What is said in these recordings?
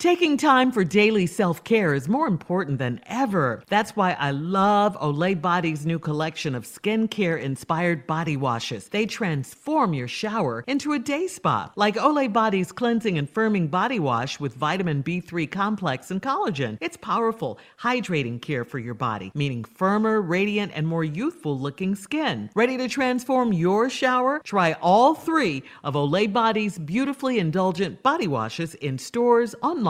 Taking time for daily self care is more important than ever. That's why I love Olay Body's new collection of skincare inspired body washes. They transform your shower into a day spa, like Olay Body's cleansing and firming body wash with vitamin B3 complex and collagen. It's powerful, hydrating care for your body, meaning firmer, radiant, and more youthful looking skin. Ready to transform your shower? Try all three of Olay Body's beautifully indulgent body washes in stores, online,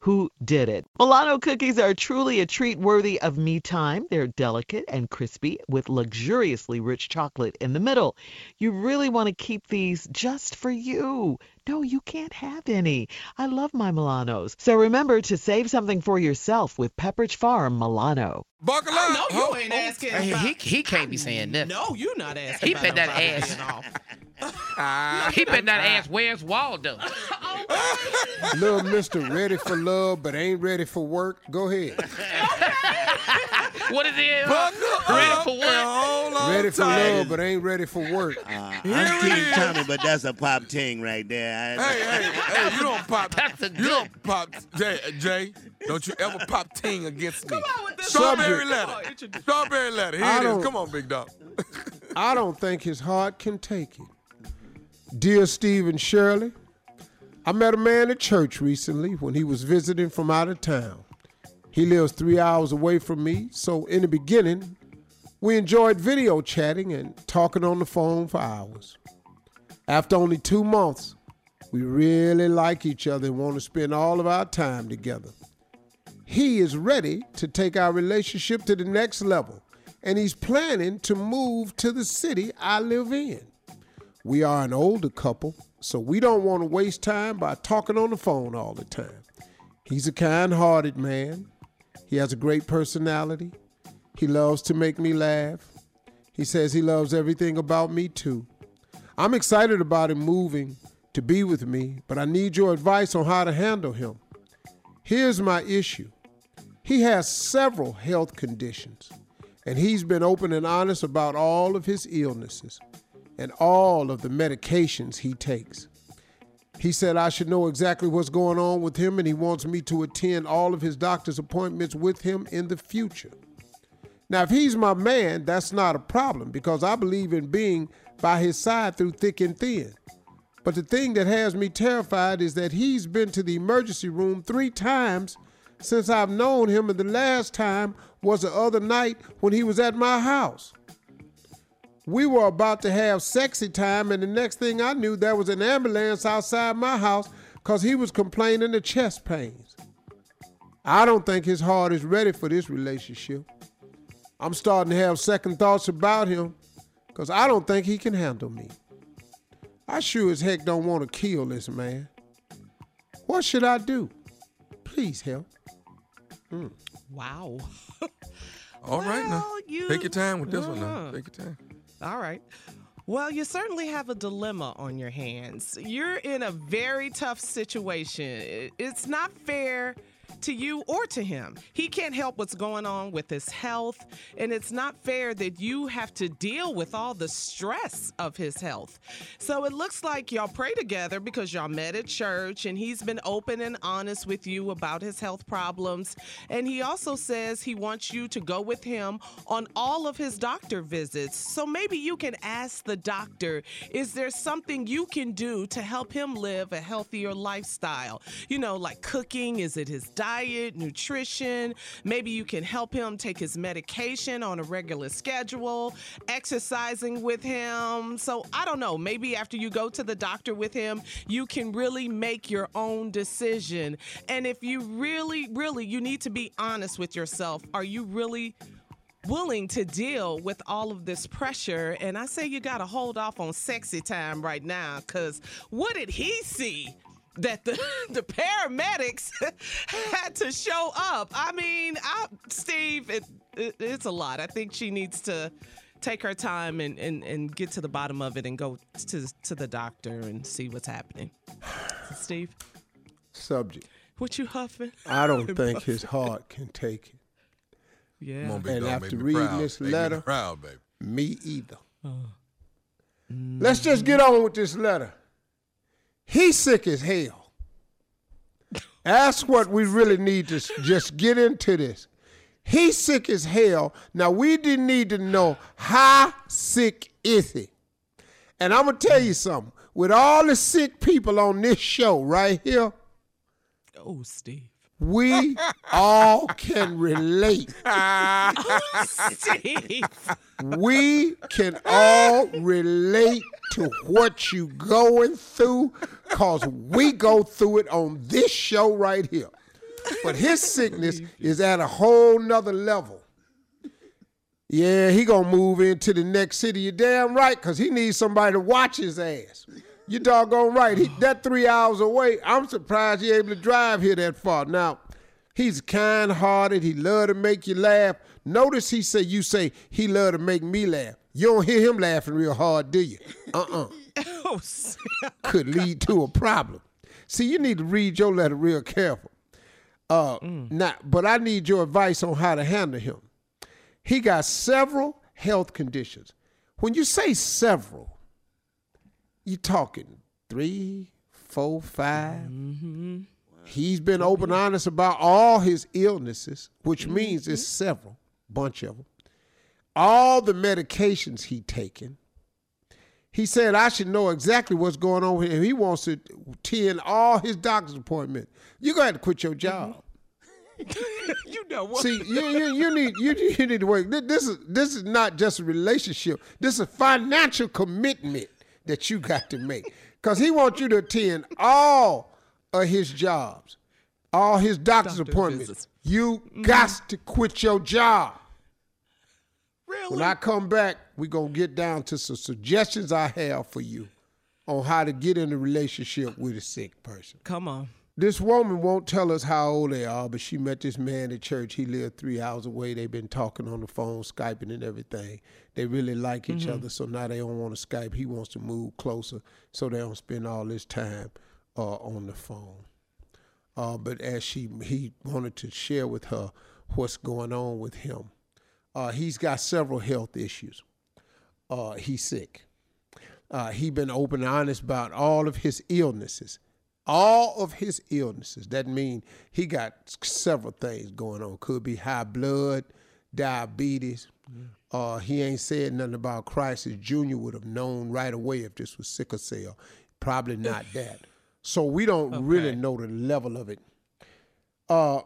who did it. Milano cookies are truly a treat worthy of me time. They're delicate and crispy with luxuriously rich chocolate in the middle. You really want to keep these just for you. No, you can't have any. I love my Milanos. So remember to save something for yourself with Pepperidge Farm Milano. Buckle I up. know you Ho- ain't asking. Hey, about- he, he can't be saying that. No, you're not asking. He about bet that nobody ass. Being off. Ah, He better not ask where's Waldo. Little Mister ready for love but ain't ready for work. Go ahead. What is it? buckle Ready for and what? Ready for tight. love but ain't ready for work. Uh, I'm it Team. Tommy, but that's a pop ting right there. I- Hey, hey, hey, you don't pop. That's a you don't pop. Jay, Jay, don't you ever pop ting against me. Come on with this Strawberry subject. letter. Oh, introduce- Strawberry letter. Here I it is. Come on, big dog. I don't think his heart can take it. Dear Steve and Shirley, I met a man at church recently when he was visiting from out of town. He lives three hours away from me, so in the beginning, we enjoyed video chatting and talking on the phone for hours. After only two months, we really like each other and want to spend all of our time together. He is ready to take our relationship to the next level, and he's planning to move to the city I live in. We are an older couple, so we don't want to waste time by talking on the phone all the time. He's a kind hearted man. He has a great personality. He loves to make me laugh. He says he loves everything about me too. I'm excited about him moving to be with me, but I need your advice on how to handle him. Here's my issue he has several health conditions, and he's been open and honest about all of his illnesses and all of the medications he takes. He said I should know exactly what's going on with him, and he wants me to attend all of his doctor's appointments with him in the future. Now, if he's my man, that's not a problem because I believe in being by his side through thick and thin. But the thing that has me terrified is that he's been to the emergency room three times since I've known him, and the last time was the other night when he was at my house. We were about to have sexy time, and the next thing I knew, there was an ambulance outside my house because he was complaining of chest pains. I don't think his heart is ready for this relationship. I'm starting to have second thoughts about him because I don't think he can handle me. I sure as heck don't want to kill this man. What should I do? Please help. Hmm. Wow. All right now. You- Take your time with this one now. Take your time. All right. Well, you certainly have a dilemma on your hands. You're in a very tough situation. It's not fair to you or to him. He can't help what's going on with his health, and it's not fair that you have to deal with all the stress of his health. So it looks like y'all pray together because y'all met at church, and he's been open and honest with you about his health problems. And he also says he wants you to go with him on all of his doctor visits. So maybe you can ask the doctor, is there something you can do to help him live a healthier lifestyle? You know, like cooking, is it his diet, nutrition? Maybe you can help him take his medication on a regular schedule, exercising with him. So I don't know, maybe after you go to the doctor with him, you can really make your own decision. And if you really, really, you need to be honest with yourself. Are you really willing to deal with all of this pressure. And I say you got to hold off on sexy time right now because what did he see? That the, the paramedics had to show up. I mean, I, Steve, it, it, it's a lot. I think she needs to take her time and, and, and get to the bottom of it and go to to the doctor and see what's happening. Steve, Subject. what you huffing? I don't think his heart can take it. Yeah. Come on, big And dog, after reading proud. this Make me letter- proud, baby. Me either. Uh. Let's just get on with this letter. He's sick as hell. That's what we really need to just get into this. He's sick as hell. Now we didn't need to know how sick is he. And I'm gonna tell you something. With all the sick people on this show right here, Oh, Steve. we all can relate. oh, Steve. we can all relate to what you going through because we go through it on this show right here but his sickness is at a whole nother level yeah he gonna move into the next city you're damn right because he needs somebody to watch his ass you doggone right he, that three hours away i'm surprised he able to drive here that far now He's kind-hearted. He love to make you laugh. Notice he say you say he love to make me laugh. You don't hear him laughing real hard, do you? Uh-uh. Oh, Could lead to a problem. See, you need to read your letter real careful. Uh, mm. now, but I need your advice on how to handle him. He got several health conditions. When you say several, you talking three, four, five. Mm-hmm. He's been open honest about all his illnesses, which mm-hmm. means it's several, bunch of them. All the medications he taken. He said I should know exactly what's going on with him. He wants to attend all his doctor's appointments. You're gonna have to quit your mm-hmm. job. you know what? See, you, you, you need you, you need to work. This is this is not just a relationship. This is a financial commitment that you got to make. Cause he wants you to attend all of his jobs, all his doctor's Doctor appointments. visits. You mm-hmm. got to quit your job. Really? When I come back, we're gonna get down to some suggestions I have for you on how to get in a relationship with a sick person. Come on. This woman won't tell us how old they are, but she met this man at church. He lived three hours away. They've been talking on the phone, Skyping and everything. They really like each other, so now they don't want to Skype. He wants to move closer so they don't spend all this time uh, on the phone. Uh, but as she he wanted to share with her what's going on with him. Uh, he's got several health issues. Uh, he's sick. Uh, he been open and honest about all of his illnesses. All of his illnesses. That mean he got several things going on. Could be high blood, diabetes. Uh, he ain't said nothing about crisis. Junior would have known right away if this was sickle cell. Probably not that. So we don't really know the level of it. Uh,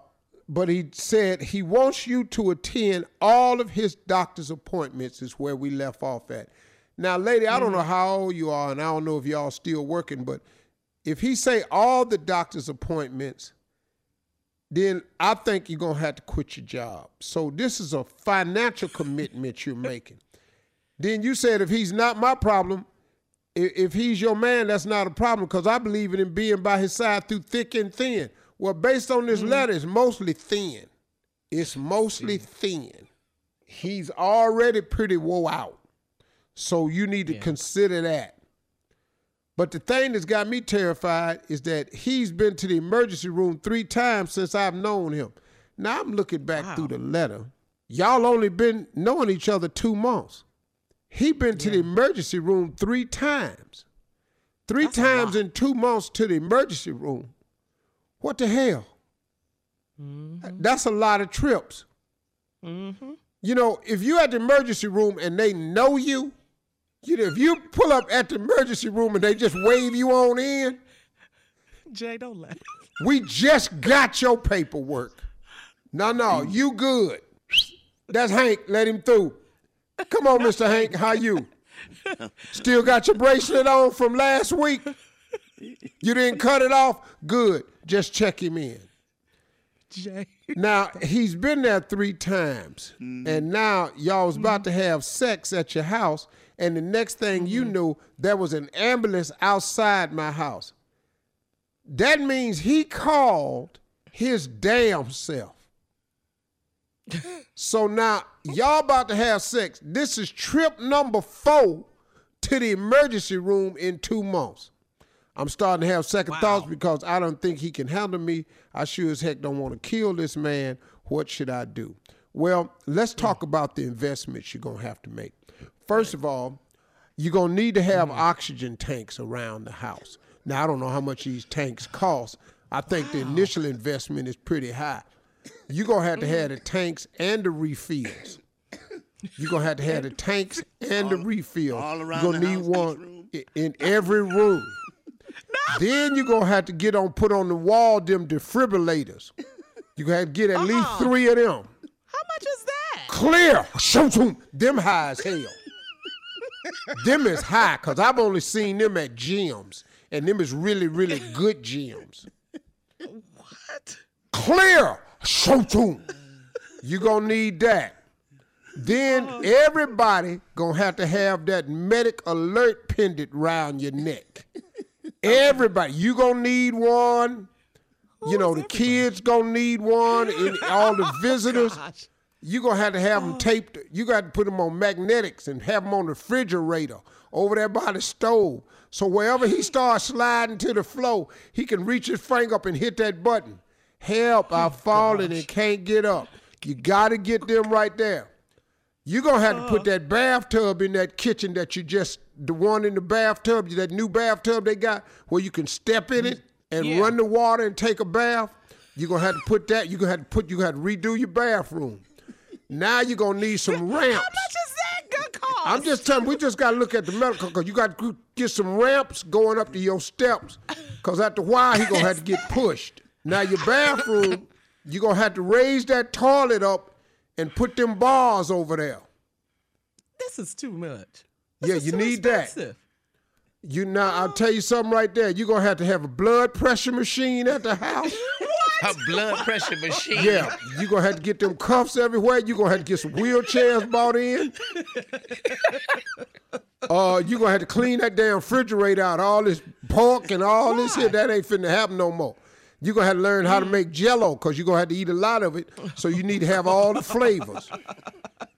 but he said he wants you to attend all of his doctor's appointments is where we left off at. Now lady i don't mm-hmm. know how old you are and i don't know if y'all still working but if he say all the doctor's appointments then i think you're going to have to quit your job. So this is a financial commitment you're making. Then you said if he's not my problem if he's your man, that's not a problem because I believe in him being by his side through thick and thin. Well, based on this letter, it's mostly thin. It's mostly thin. He's already pretty woe out. So you need to consider that. But the thing that's got me terrified is that he's been to the emergency room three times since I've known him. Now I'm looking back through the letter. Y'all only been knowing each other two months. He been to the emergency room three times. Three times in two months to the emergency room. What the hell? Mm-hmm. That's a lot of trips. Mm-hmm. You know, if you at the emergency room and they know you, you know, if you pull up at the emergency room and they just wave you on in, Jay, don't laugh. we just got your paperwork. No, no, mm-hmm. you good. That's Hank. Let him through. Come on, Mr. Hank. How you? Still got your bracelet on from last week? You didn't cut it off? Good. Just check him in. Jay. Now, he's been there three times. Mm-hmm. And now y'all was about to mm-hmm. have sex at your house. And the next thing you mm-hmm. knew, there was an ambulance outside my house. That means he called his damn self. so now y'all about to have sex. This is trip number four to the emergency room in two months. I'm starting to have second thoughts because I don't think he can handle me. I sure as heck don't want to kill this man. What should I do? Well, let's talk mm. about the investments you're going to have to make. First of all, you're going to need to have mm. oxygen tanks around the house. Now, I don't know how much these tanks cost. I think the initial investment is pretty high. You're going to have to have the tanks and the refills. You're going to have to have the tanks and the refills. all around You're going to need one room? in every room. Then you're gonna have to get on put on the wall them defibrillators. You're gonna have to get at least Uh-uh. three of them. How much is that? Clear. Them high as hell. them is high, cause I've only seen them at gyms. And them is really, really good gyms. What? Clear. You gonna need that. Then oh. everybody gonna have to have that medic alert pendant round your neck. Everybody, you gonna need one. You know the kids gonna need one, and all the visitors. Gosh. You gonna have to have them taped. You got to put them on magnetics and have them on the refrigerator over there by the stove. So wherever he starts sliding to the floor, he can reach his finger up and hit that button. Help! I've fallen and can't get up. You got to get them right there. You're gonna have to put that bathtub in that kitchen that you just the one in the bathtub, that new bathtub they got where you can step in it mm. and Yeah. run the water and take a bath. You're gonna have to put that, you're gonna have to put you got to redo your bathroom. Now you're gonna need some ramps. How much is that gonna cost? I'm just telling we just gotta look at the medical because you got to get some ramps going up to your steps. Cause after a while he gonna have to get pushed. Now your bathroom, you're gonna have to raise that toilet up and put them bars over there. This is too much. Yeah, you too need that. You now I'll tell you something right there. You're gonna have to have a blood pressure machine at the house. A blood pressure machine. Yeah, you're gonna have to get them cuffs everywhere. You're gonna have to get some wheelchairs bought in. Uh, you're gonna have to clean that damn refrigerator out. All this pork and all this here, that ain't finna happen no more. You're gonna have to learn how to make jello because you're gonna have to eat a lot of it. So you need to have all the flavors.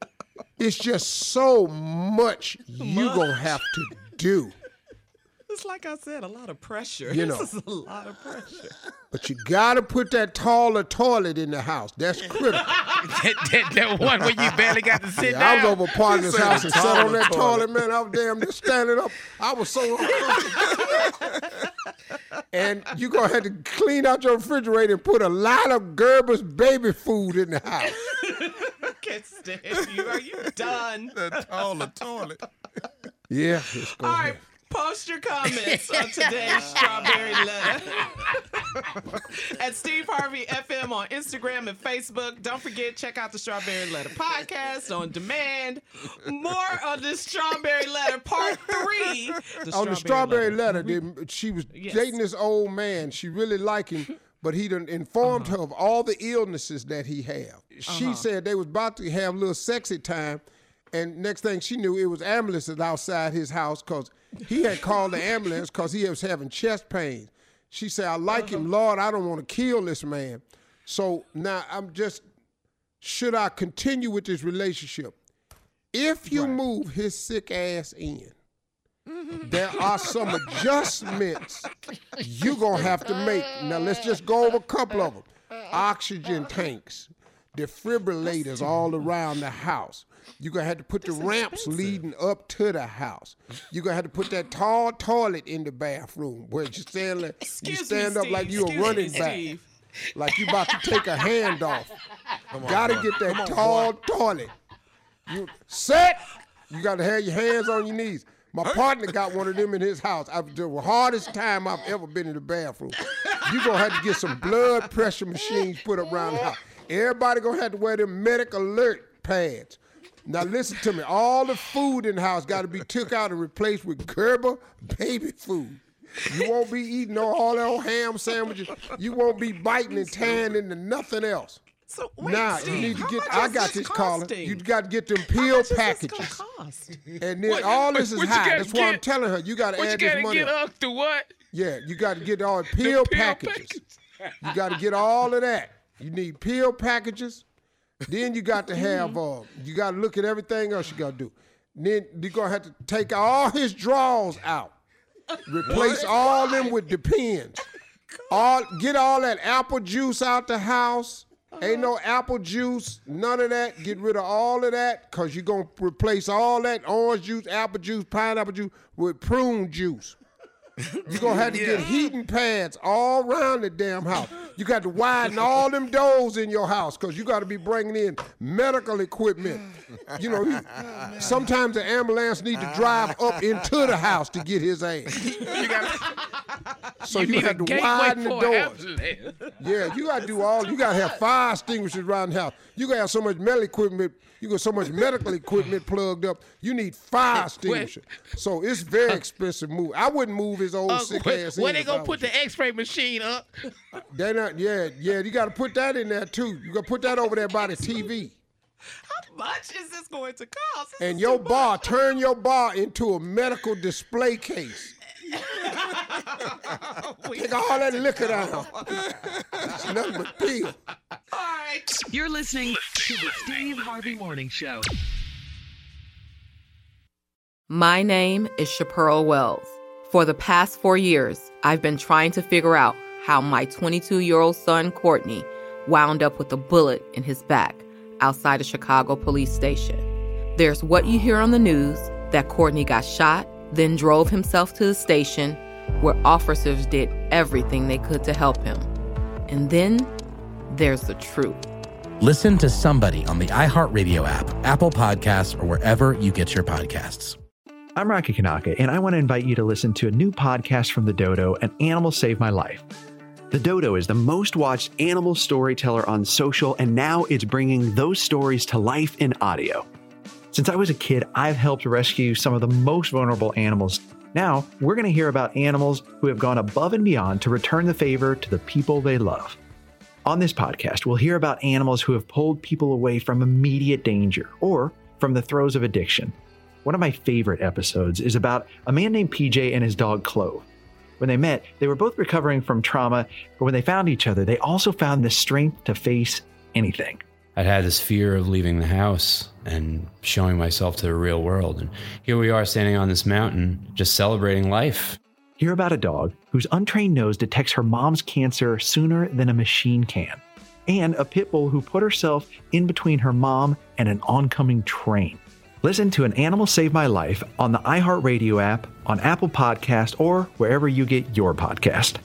It's just so much you gonna have to do. It's like I said, a lot of pressure. You know. This is a lot of pressure. But you gotta put that taller toilet in the house. That's critical. that, that, that one where you barely got to sit Yeah, I was over a partner's house and sat on that toilet. toilet, man. I was damn near standing up. I was so uncomfortable. and you gonna have to clean out your refrigerator and put a lot of Gerber's baby food in the house. I can't stand you. Are you done? That taller toilet. Yeah, it's All gonna right. Post your comments on today's Strawberry Letter at Steve Harvey FM on Instagram and Facebook. Don't forget, check out the Strawberry Letter podcast on demand. More on the Strawberry Letter part three. on the strawberry letter, they, she was Yes. dating this old man. She really liked him, but he done informed Uh-huh. her of all the illnesses that he have. She said they was about to have a little sexy time, and next thing she knew, it was ambulances outside his house because he had called the ambulance because he was having chest pains. She said, "I like him, Lord. I don't want to kill this man." So now I'm just, should I continue with this relationship? If you move his sick ass in, there are some adjustments you're going to have to make. Now, let's just go over a couple of them oxygen tanks, defibrillators all around the house. You're going to have to put the ramps leading up to the house. You're going to have to put that tall toilet in the bathroom where you stand, like, you Excuse me, stand up Steve. like you a Excuse me, running back. Steve. Like you about to take a handoff. Gotta boy. get that on, tall boy. toilet. You set. You gotta have your hands on your knees. My partner got one of them in his house. I've the hardest time I've ever been in the bathroom. You're gonna have to get some blood pressure machines put around the house. Everybody gonna have to wear them medic alert pads. Now listen to me. All the food in the house got to be took out and replaced with Gerber baby food. You won't be eating no all that old ham sandwiches. You won't be biting and tearing into nothing else. So wait, Now Steve, you need to get. I got this, calling. You got to get them How pill much is this packages, gonna cost? and then What- all this is what high. gotta That's why I'm telling her you got to What you add this gotta money. get up. up to what? Yeah, you got to get all pill, pill packages. you got to get all of that. You need pill packages. Then you got to have uh, you got to look at everything else you got to do. Then you're gonna have to take all his drawers out, replace all them with Depends. All get all that apple juice out the house. Ain't no apple juice, none of that. Get rid of all of that, cause you're gonna replace all that orange juice, apple juice, pineapple juice with prune juice. You're gonna have to get heating pads all around the damn house. You got to widen all them doors in your house because you got to be bringing in medical equipment. You know, you- sometimes the ambulance need to drive up into the house to get his ass. You got So you you, have to widen the doors. Yeah, you gotta do all. You gotta have fire extinguishers around the house. You gotta have so much medical equipment. You got so much medical equipment plugged up. You need fire extinguisher. So it's very expensive move. I wouldn't move his old Uh, sick where, ass where in they gonna put was the X-ray machine up? They not. Yeah, yeah. You gotta put that in there too. You gotta put that over there by the TV. How much is this going to cost? This And your too bar, turn your bar into a medical display case. much. Take all that liquor down. It's nothing but pill. All right. You're listening to the Steve Harvey Morning Show. My name is Shapearl Wells. For the past four years, I've been trying to figure out how my 22 year old son, Courtney, wound up with a bullet in his back outside a Chicago police station. There's what you hear on the news that Courtney got shot, then drove himself to the station where officers did everything they could to help him. And then there's the truth. Listen to somebody on the iHeartRadio app, Apple Podcasts, or wherever you get your podcasts. I'm Rocky Kanaka, and I want to invite you to listen to a new podcast from The Dodo, An Animal Saved My Life. The Dodo is the most watched animal storyteller on social, and now it's bringing those stories to life in audio. Since I was a kid, I've helped rescue some of the most vulnerable animals. Now, we're going to hear about animals who have gone above and beyond to return the favor to the people they love. On this podcast, we'll hear about animals who have pulled people away from immediate danger or from the throes of addiction. One of my favorite episodes is about a man named PJ and his dog Clove. When they met, they were both recovering from trauma, but when they found each other, they also found the strength to face anything. I'd had this fear of leaving the house and showing myself to the real world. And here we are standing on this mountain, just celebrating life. Hear about a dog whose untrained nose detects her mom's cancer sooner than a machine can, and a pit bull who put herself in between her mom and an oncoming train. Listen to An Animal Saved My Life on the iHeartRadio app, on Apple Podcast, or wherever you get your podcast.